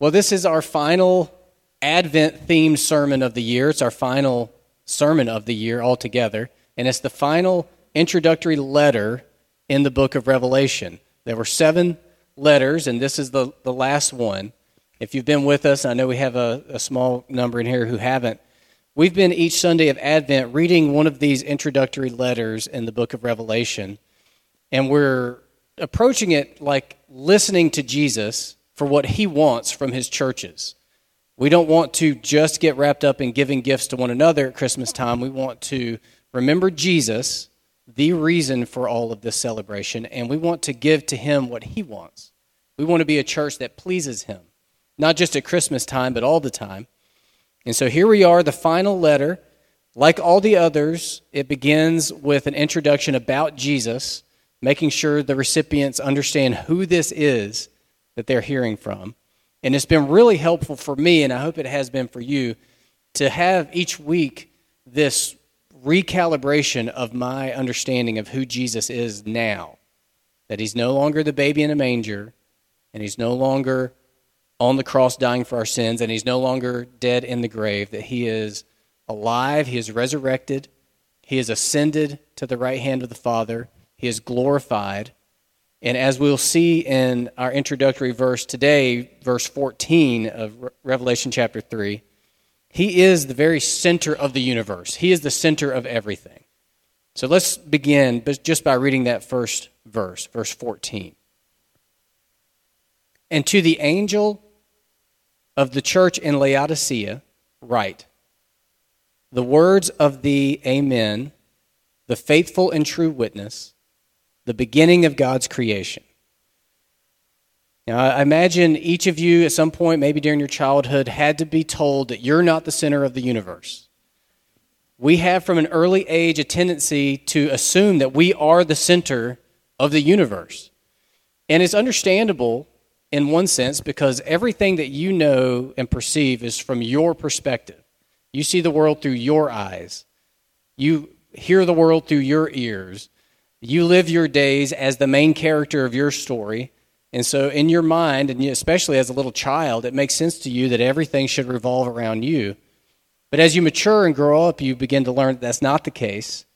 Well, this is our final Advent themed sermon of the year. It's our final sermon of the year altogether, and it's the final introductory letter in the book of Revelation. There were seven letters, and this is the, the last one. If you've been with us, I know we have a, a small number in here who haven't. We've been each Sunday of Advent reading one of these introductory letters in the book of Revelation, and we're approaching it like listening to Jesus for what he wants from his churches. We don't want to just get wrapped up in giving gifts to one another at Christmas time. We want to remember Jesus, the reason for all of this celebration, and we want to give to him what he wants. We want to be a church that pleases him, not just at Christmas time, but all the time. And so here we are, the final letter. Like all the others, it begins with an introduction about Jesus, making sure the recipients understand who this is that they're hearing from. And it's been really helpful for me, and I hope it has been for you, to have each week this recalibration of my understanding of who Jesus is now. That he's no longer the baby in a manger, and he's no longer on the cross dying for our sins, and he's no longer dead in the grave, that he is alive, he is resurrected, he is ascended to the right hand of the Father, he is glorified, and as we'll see in our introductory verse today, verse 14 of Revelation chapter 3, he is the very center of the universe. He is the center of everything. So let's begin just by reading that first verse, verse 14. And to the angel of the church in Laodicea, write the words of the Amen, the faithful and true witness the beginning of God's creation. Now, I imagine each of you at some point, maybe during your childhood, had to be told that you're not the center of the universe. We have from an early age a tendency to assume that we are the center of the universe. And it's understandable in one sense because everything that you know and perceive is from your perspective. You see the world through your eyes, you hear the world through your ears. You live your days as the main character of your story. And so, in your mind, and especially as a little child, it makes sense to you that everything should revolve around you. But as you mature and grow up, you begin to learn that that's not the case.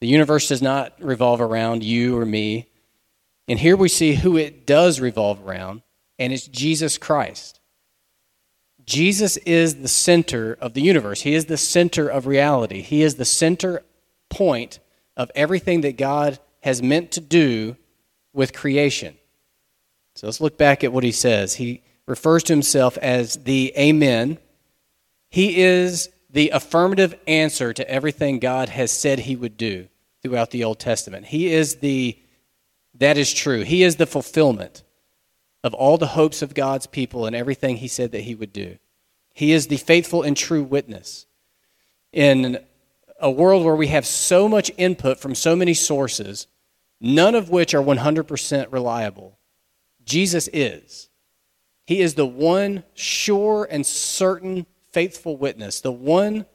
The universe does not revolve around you or me. And here we see who it does revolve around, and it's Jesus Christ. Jesus is the center of the universe. He is the center of reality. He is the center point of everything that God has meant to do with creation. So let's look back at what he says. He refers to himself as the Amen. He is the affirmative answer to everything God has said he would do throughout the Old Testament. He is the, that is true. He is the fulfillment of all the hopes of God's people and everything he said that he would do. He is the faithful and true witness. In a world where we have so much input from so many sources, none of which are 100% reliable, Jesus is. He is the one sure and certain faithful witness, the one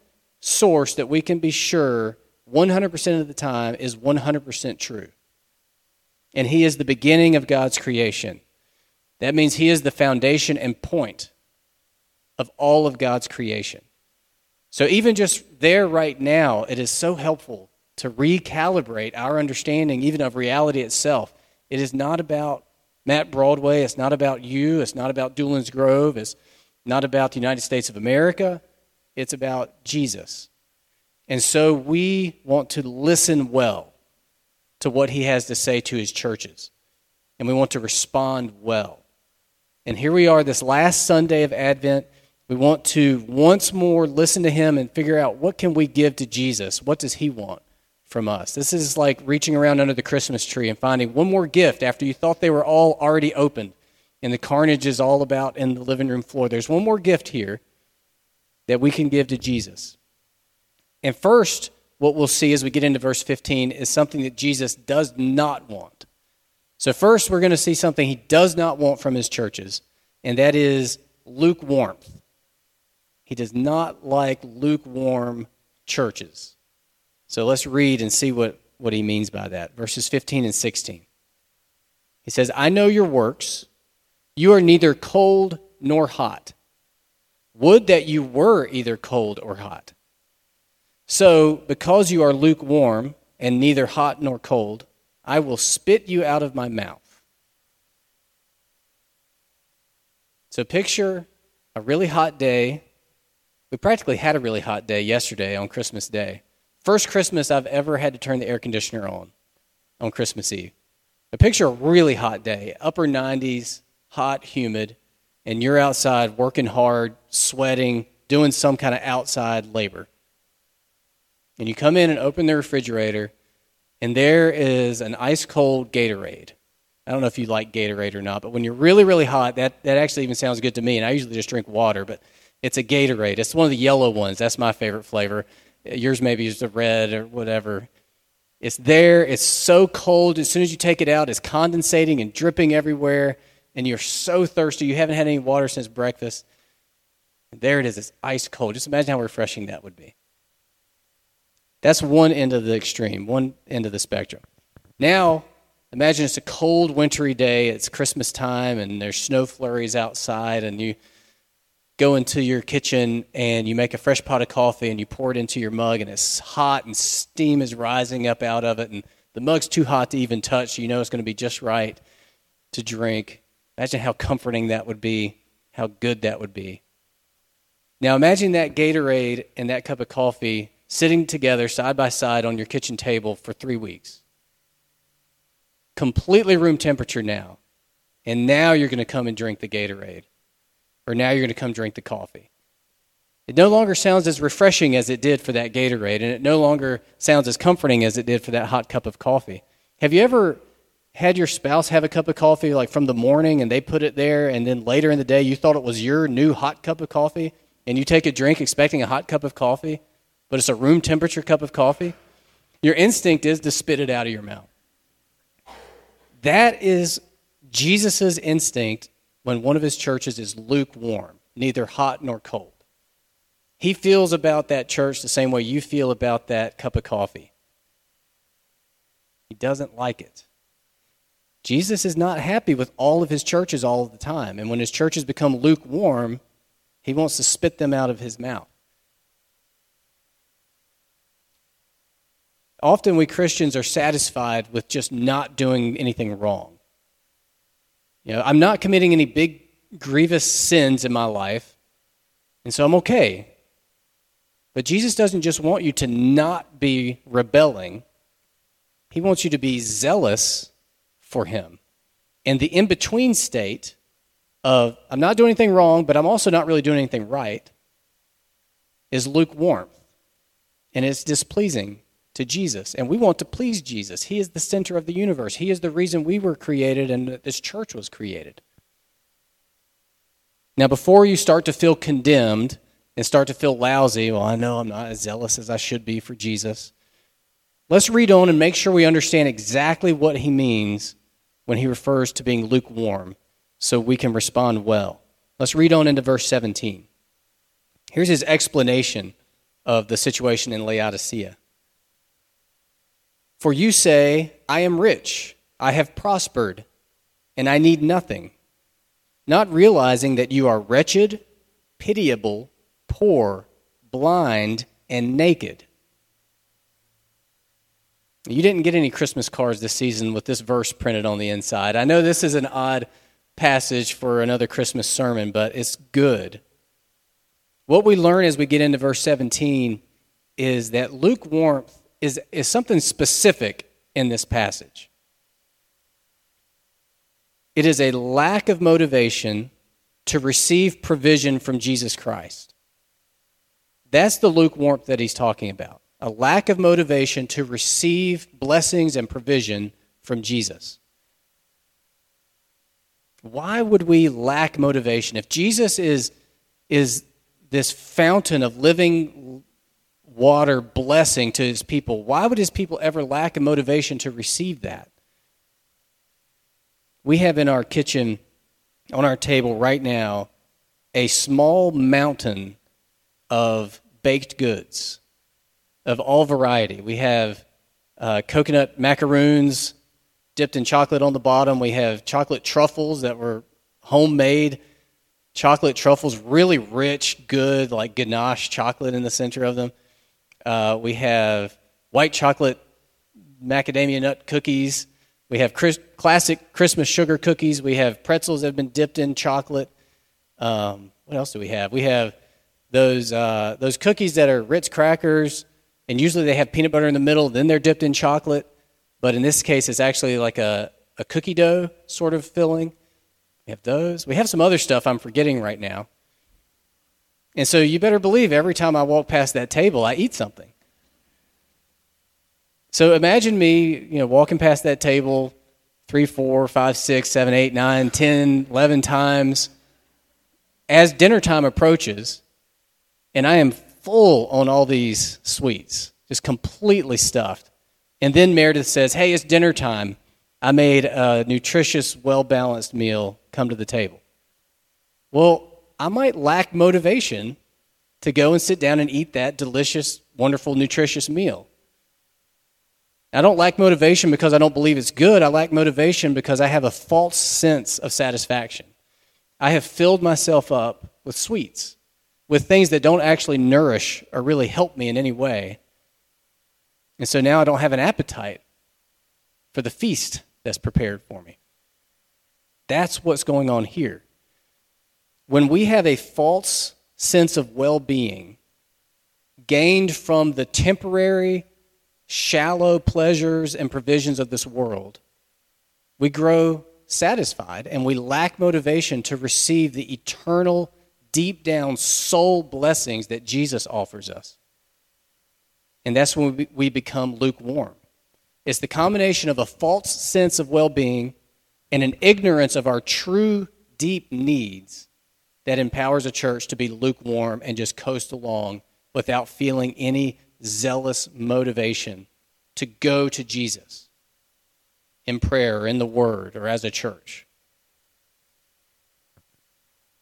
source that we can be sure 100% of the time is 100% true. And He is the beginning of God's creation. That means He is the foundation and point of all of God's creation. So, even just there right now, it is so helpful to recalibrate our understanding, even of reality itself. It is not about Matt Broadway. It's not about you. It's not about Doolin's Grove. It's not about the United States of America. It's about Jesus. And so we want to listen well to what he has to say to his churches. And we want to respond well. And here we are, this last Sunday of Advent. We want to once more listen to him and figure out what can we give to Jesus? What does he want from us? This is like reaching around under the Christmas tree and finding one more gift after you thought they were all already opened and the carnage is all about in the living room floor. There's one more gift here that we can give to Jesus. And first, what we'll see as we get into verse 15 is something that Jesus does not want. So, first, we're going to see something he does not want from his churches, and that is lukewarmth. He does not like lukewarm churches. So let's read and see what, what he means by that. Verses 15 and 16. He says, I know your works. You are neither cold nor hot. Would that you were either cold or hot. So, because you are lukewarm and neither hot nor cold, I will spit you out of my mouth. So, picture a really hot day. We practically had a really hot day yesterday on Christmas Day. First Christmas I've ever had to turn the air conditioner on on Christmas Eve. A picture a really hot day, upper 90s, hot, humid, and you're outside working hard, sweating, doing some kind of outside labor. And you come in and open the refrigerator, and there is an ice cold Gatorade. I don't know if you like Gatorade or not, but when you're really, really hot, that, that actually even sounds good to me. And I usually just drink water, but it's a Gatorade. It's one of the yellow ones. That's my favorite flavor. Yours maybe is the red or whatever. It's there. It's so cold. As soon as you take it out, it's condensating and dripping everywhere. And you're so thirsty. You haven't had any water since breakfast. And there it is. It's ice cold. Just imagine how refreshing that would be. That's one end of the extreme, one end of the spectrum. Now, imagine it's a cold, wintry day. It's Christmas time, and there's snow flurries outside, and you go into your kitchen and you make a fresh pot of coffee and you pour it into your mug and it's hot and steam is rising up out of it and the mug's too hot to even touch so you know it's going to be just right to drink. Imagine how comforting that would be how good that would be. Now imagine that gatorade and that cup of coffee sitting together side by side on your kitchen table for three weeks. Completely room temperature now. And now you're going to come and drink the gatorade or now you're going to come drink the coffee. It no longer sounds as refreshing as it did for that Gatorade, and it no longer sounds as comforting as it did for that hot cup of coffee. Have you ever had your spouse have a cup of coffee like from the morning and they put it there, and then later in the day you thought it was your new hot cup of coffee, and you take a drink expecting a hot cup of coffee, but it's a room temperature cup of coffee? Your instinct is to spit it out of your mouth. That is Jesus' instinct when one of his churches is lukewarm, neither hot nor cold. He feels about that church the same way you feel about that cup of coffee. He doesn't like it. Jesus is not happy with all of his churches all of the time. And when his churches become lukewarm, he wants to spit them out of his mouth. Often we Christians are satisfied with just not doing anything wrong. You know, I'm not committing any big, grievous sins in my life, and so I'm okay. But Jesus doesn't just want you to not be rebelling, He wants you to be zealous for Him. And the in between state of, I'm not doing anything wrong, but I'm also not really doing anything right, is lukewarm. And it's displeasing to Jesus. And we want to please Jesus. He is the center of the universe, He is the reason we were created and that this church was created. Now, before you start to feel condemned and start to feel lousy, well, I know I'm not as zealous as I should be for Jesus. Let's read on and make sure we understand exactly what he means when he refers to being lukewarm so we can respond well. Let's read on into verse 17. Here's his explanation of the situation in Laodicea. For you say, I am rich, I have prospered, and I need nothing, not realizing that you are wretched, pitiable, poor, blind, and naked. You didn't get any Christmas cards this season with this verse printed on the inside. I know this is an odd passage for another Christmas sermon, but it's good. What we learn as we get into verse 17 is that lukewarm is, is something specific in this passage. It is a lack of motivation to receive provision from Jesus Christ. That's the lukewarmth that he's talking about. A lack of motivation to receive blessings and provision from Jesus. Why would we lack motivation? If Jesus is, is this fountain of living water blessing to his people, why would his people ever lack a motivation to receive that? We have in our kitchen, on our table right now, a small mountain of baked goods of all variety. We have uh, coconut macaroons dipped in chocolate on the bottom. We have chocolate truffles that were homemade chocolate truffles, really rich, good, like ganache chocolate in the center of them. Uh, we have white chocolate macadamia nut cookies. We have classic Christmas sugar cookies. We have pretzels that have been dipped in chocolate. Um, what else do we have? We have those uh, those cookies that are Ritz crackers, and usually they have peanut butter in the middle. Then they're dipped in chocolate, but in this case, it's actually like a, a cookie dough sort of filling. We have those. We have some other stuff I'm forgetting right now. And so you better believe every time I walk past that table, I eat something. So imagine me, you know, walking past that table three, four, five, six, seven, eight, nine, ten, eleven times as dinner time approaches, and I am full on all these sweets, just completely stuffed. And then Meredith says, Hey, it's dinner time. I made a nutritious, well balanced meal. Come to the table. Well, I might lack motivation to go and sit down and eat that delicious, wonderful, nutritious meal. I don't lack motivation because I don't believe it's good. I lack motivation because I have a false sense of satisfaction. I have filled myself up with sweets, with things that don't actually nourish or really help me in any way. And so now I don't have an appetite for the feast that's prepared for me. That's what's going on here. When we have a false sense of well being gained from the temporary shallow pleasures and provisions of this world, we grow satisfied and we lack motivation to receive the eternal, deep down soul blessings that Jesus offers us. And that's when we become lukewarm. It's the combination of a false sense of well being and an ignorance of our true, deep needs that empowers a church to be lukewarm and just coast along without feeling any zealous motivation to go to Jesus in prayer or in the Word or as a church.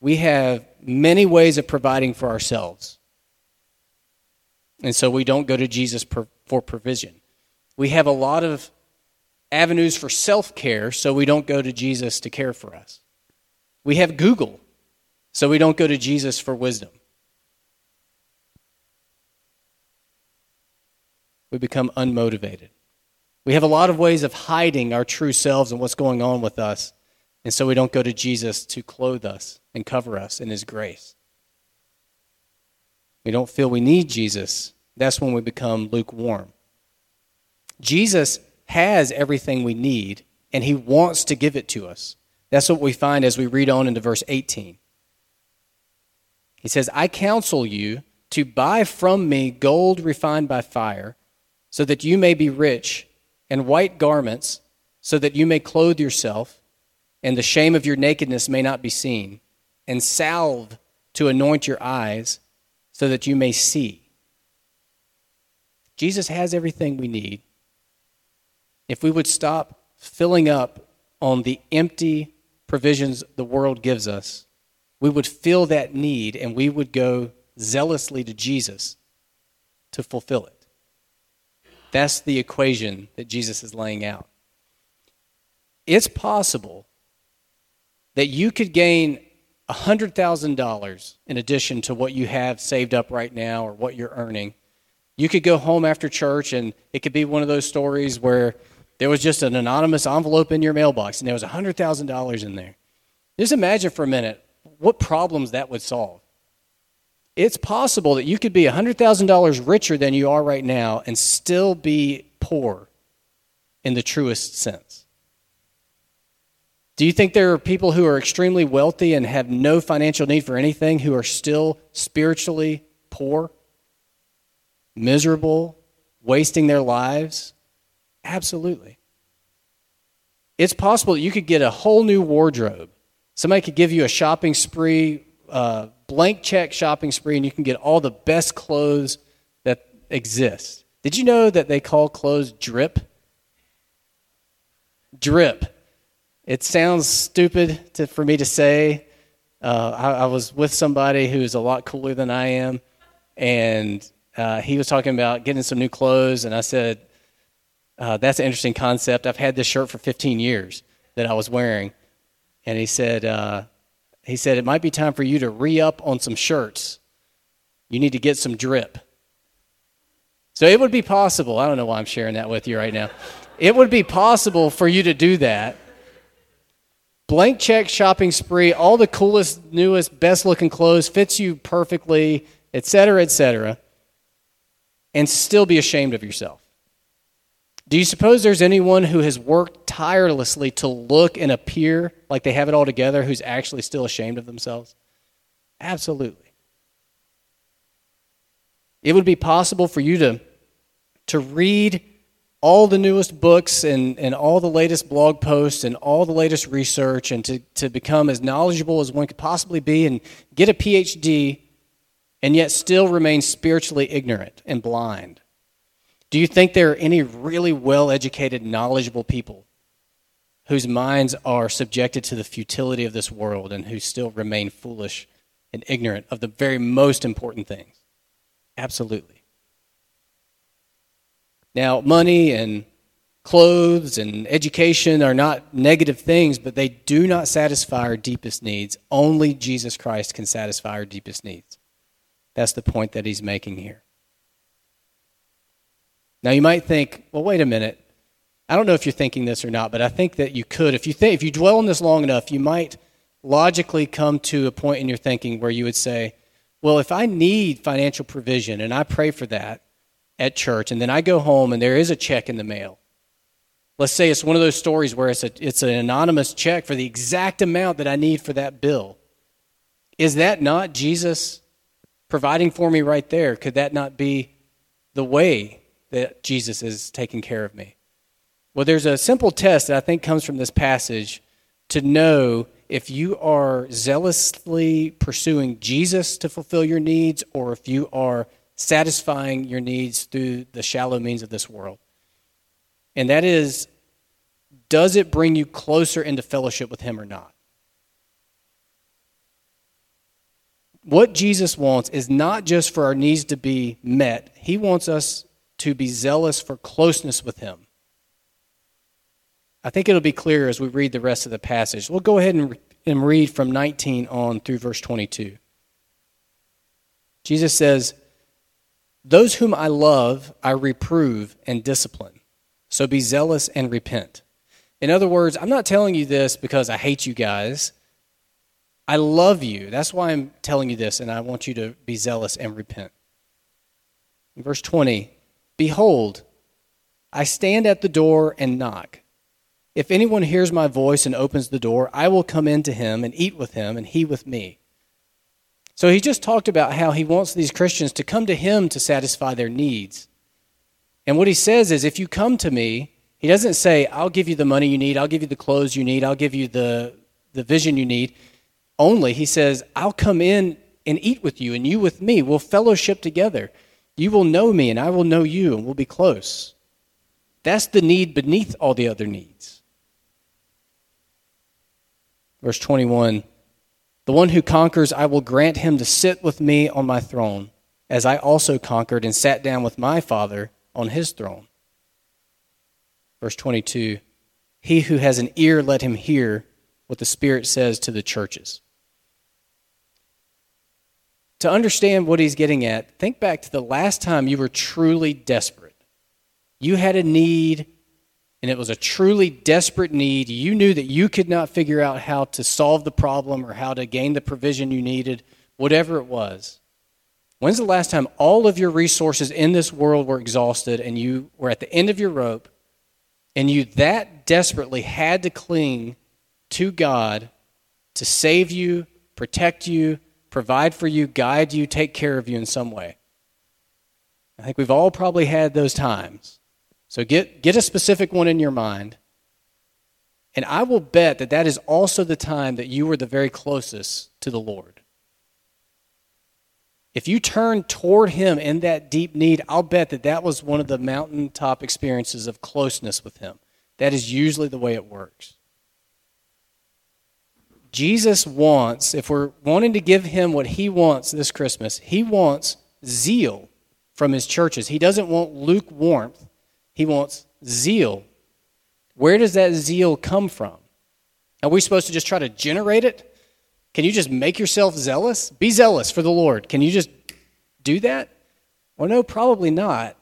We have many ways of providing for ourselves. And so we don't go to Jesus for provision. We have a lot of avenues for self care, so we don't go to Jesus to care for us. We have Google, so we don't go to Jesus for wisdom. we become unmotivated. We have a lot of ways of hiding our true selves and what's going on with us, and so we don't go to Jesus to clothe us and cover us in His grace. We don't feel we need Jesus. That's when we become lukewarm. Jesus has everything we need, and He wants to give it to us. That's what we find as we read on into verse 18. He says, I counsel you to buy from me gold refined by fire so that you may be rich, and white garments, so that you may clothe yourself, and the shame of your nakedness may not be seen, and salve to anoint your eyes, so that you may see. Jesus has everything we need. If we would stop filling up on the empty provisions the world gives us, we would feel that need and we would go zealously to Jesus to fulfill it. That's the equation that Jesus is laying out. It's possible that you could gain $100,000 in addition to what you have saved up right now or what you're earning. You could go home after church, and it could be one of those stories where there was just an anonymous envelope in your mailbox and there was $100,000 in there. Just imagine for a minute what problems that would solve it's possible that you could be $100,000 richer than you are right now and still be poor in the truest sense. Do you think there are people who are extremely wealthy and have no financial need for anything who are still spiritually poor, miserable, wasting their lives? Absolutely. It's possible that you could get a whole new wardrobe. Somebody could give you a shopping spree uh, blank check shopping spree and you can get all the best clothes that exist. Did you know that they call clothes drip? Drip. It sounds stupid to, for me to say. Uh, I, I, was with somebody who's a lot cooler than I am, and uh, he was talking about getting some new clothes, and I said, uh, That's an interesting concept. I've had this shirt for 15 years that I was wearing. And he said, uh, he said, It might be time for you to re up on some shirts. You need to get some drip. So it would be possible. I don't know why I'm sharing that with you right now. It would be possible for you to do that. Blank check shopping spree, all the coolest, newest, best looking clothes, fits you perfectly, etc., etc., and still be ashamed of yourself. Do you suppose there's anyone who has worked tirelessly to look and appear like they have it all together who's actually still ashamed of themselves? Absolutely. It would be possible for you to, to read all the newest books and, and all the latest blog posts and all the latest research and to, to become as knowledgeable as one could possibly be and get a PhD and yet still remain spiritually ignorant and blind. Do you think there are any really well educated, knowledgeable people whose minds are subjected to the futility of this world and who still remain foolish and ignorant of the very most important things? Absolutely. Now, money and clothes and education are not negative things, but they do not satisfy our deepest needs. Only Jesus Christ can satisfy our deepest needs. That's the point that he's making here. Now, you might think, well, wait a minute. I don't know if you're thinking this or not, but I think that you could. If you, think, if you dwell on this long enough, you might logically come to a point in your thinking where you would say, well, if I need financial provision and I pray for that at church, and then I go home and there is a check in the mail, let's say it's one of those stories where it's, a, it's an anonymous check for the exact amount that I need for that bill. Is that not Jesus providing for me right there? Could that not be the way that Jesus is taking care of me? Well, there's a simple test that I think comes from this passage to know if you are zealously pursuing Jesus to fulfill your needs or if you are satisfying your needs through the shallow means of this world. And that is, does it bring you closer into fellowship with Him or not? What Jesus wants is not just for our needs to be met, He wants us to be zealous for closeness with Him. I think it'll be clear as we read the rest of the passage. We'll go ahead and, and read from 19 on through verse 22. Jesus says, Those whom I love, I reprove and discipline. So be zealous and repent. In other words, I'm not telling you this because I hate you guys. I love you. That's why I'm telling you this, and I want you to be zealous and repent. In verse 20, Behold, I stand at the door and knock. If anyone hears my voice and opens the door, I will come in to him and eat with him, and he with me. So he just talked about how he wants these Christians to come to him to satisfy their needs. And what he says is, if you come to me, he doesn't say, I'll give you the money you need, I'll give you the clothes you need, I'll give you the, the vision you need. Only, he says, I'll come in and eat with you, and you with me. We'll fellowship together. You will know me, and I will know you, and we'll be close. That's the need beneath all the other needs. Verse 21 The one who conquers, I will grant him to sit with me on my throne, as I also conquered and sat down with my Father on his throne. Verse 22 He who has an ear, let him hear what the Spirit says to the churches. To understand what he's getting at, think back to the last time you were truly desperate. You had a need and it was a truly desperate need, you knew that you could not figure out how to solve the problem or how to gain the provision you needed, whatever it was. When's the last time all of your resources in this world were exhausted and you were at the end of your rope and you that desperately had to cling to God to save you, protect you, provide for you, guide you, take care of you in some way? I think we've all probably had those times. So get, get a specific one in your mind. And I will bet that that is also the time that you were the very closest to the Lord. If you turn toward Him in that deep need, I'll bet that that was one of the mountaintop experiences of closeness with Him. That is usually the way it works. Jesus wants, if we're wanting to give Him what He wants this Christmas, He wants zeal from His churches. He doesn't want lukewarmth. He wants zeal. Where does that zeal come from? Are we supposed to just try to generate it? Can you just make yourself zealous? Be zealous for the Lord. Can you just do that? Well, no, probably not.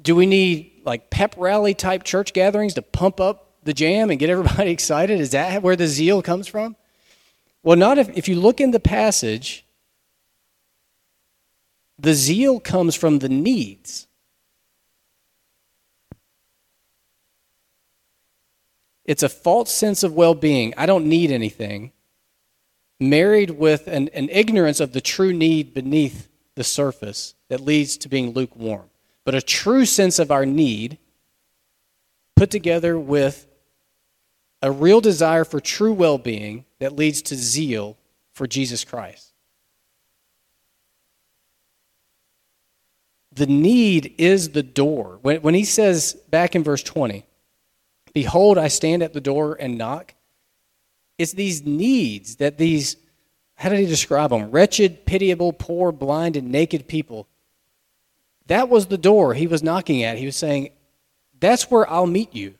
Do we need like pep rally type church gatherings to pump up the jam and get everybody excited? Is that where the zeal comes from? Well, not if, if you look in the passage, the zeal comes from the needs. It's a false sense of well being. I don't need anything, married with an, an ignorance of the true need beneath the surface that leads to being lukewarm. But a true sense of our need put together with a real desire for true well being that leads to zeal for Jesus Christ. The need is the door. When, when he says back in verse 20, Behold, I stand at the door and knock, it's these needs that these, how did he describe them? Wretched, pitiable, poor, blind, and naked people. That was the door he was knocking at. He was saying, That's where I'll meet you.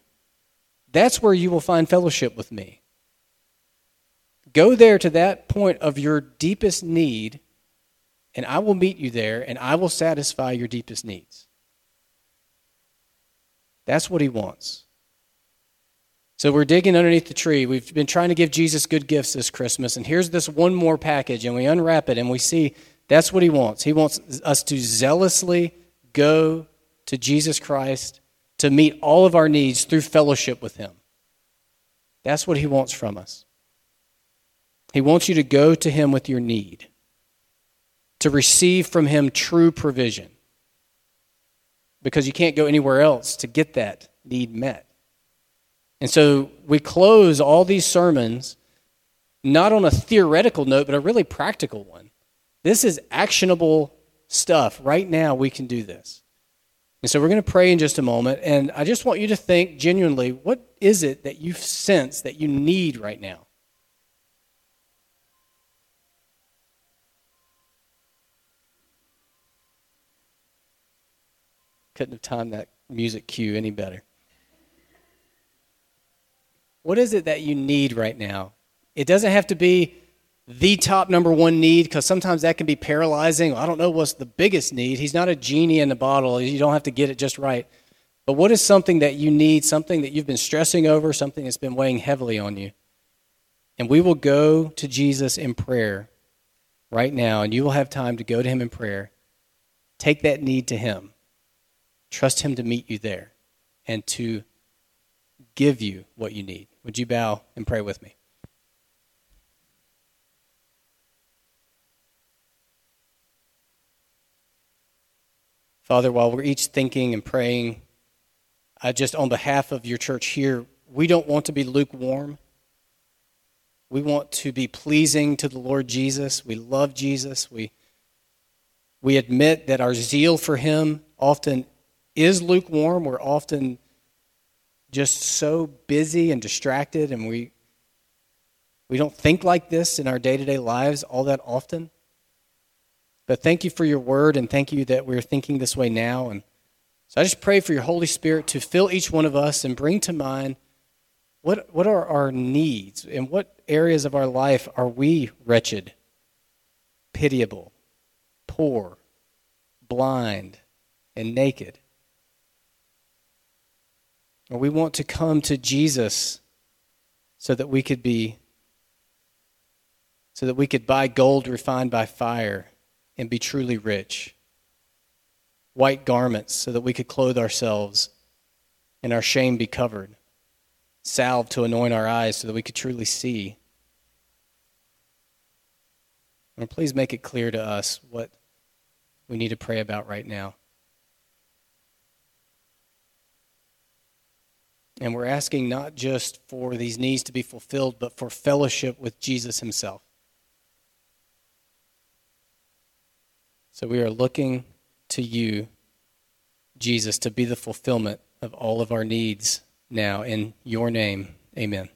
That's where you will find fellowship with me. Go there to that point of your deepest need, and I will meet you there, and I will satisfy your deepest needs. That's what he wants. So we're digging underneath the tree. We've been trying to give Jesus good gifts this Christmas, and here's this one more package, and we unwrap it, and we see that's what he wants. He wants us to zealously go to Jesus Christ to meet all of our needs through fellowship with him. That's what he wants from us. He wants you to go to him with your need, to receive from him true provision, because you can't go anywhere else to get that need met. And so we close all these sermons not on a theoretical note, but a really practical one. This is actionable stuff. Right now, we can do this. And so we're going to pray in just a moment. And I just want you to think genuinely what is it that you sense that you need right now? Couldn't have timed that music cue any better. What is it that you need right now? It doesn't have to be the top number one need because sometimes that can be paralyzing. I don't know what's the biggest need. He's not a genie in a bottle. You don't have to get it just right. But what is something that you need, something that you've been stressing over, something that's been weighing heavily on you? And we will go to Jesus in prayer right now, and you will have time to go to him in prayer. Take that need to him. Trust him to meet you there and to give you what you need. Would you bow and pray with me? Father, while we're each thinking and praying, I just, on behalf of your church here, we don't want to be lukewarm. We want to be pleasing to the Lord Jesus. We love Jesus. We, we admit that our zeal for him often is lukewarm. We're often just so busy and distracted, and we, we don't think like this in our day to day lives all that often. But thank you for your word, and thank you that we're thinking this way now. And so I just pray for your Holy Spirit to fill each one of us and bring to mind what, what are our needs and what areas of our life are we wretched, pitiable, poor, blind, and naked. Or we want to come to Jesus so that we could be, so that we could buy gold refined by fire and be truly rich. White garments so that we could clothe ourselves and our shame be covered. Salve to anoint our eyes so that we could truly see. And please make it clear to us what we need to pray about right now. And we're asking not just for these needs to be fulfilled, but for fellowship with Jesus himself. So we are looking to you, Jesus, to be the fulfillment of all of our needs now. In your name, amen.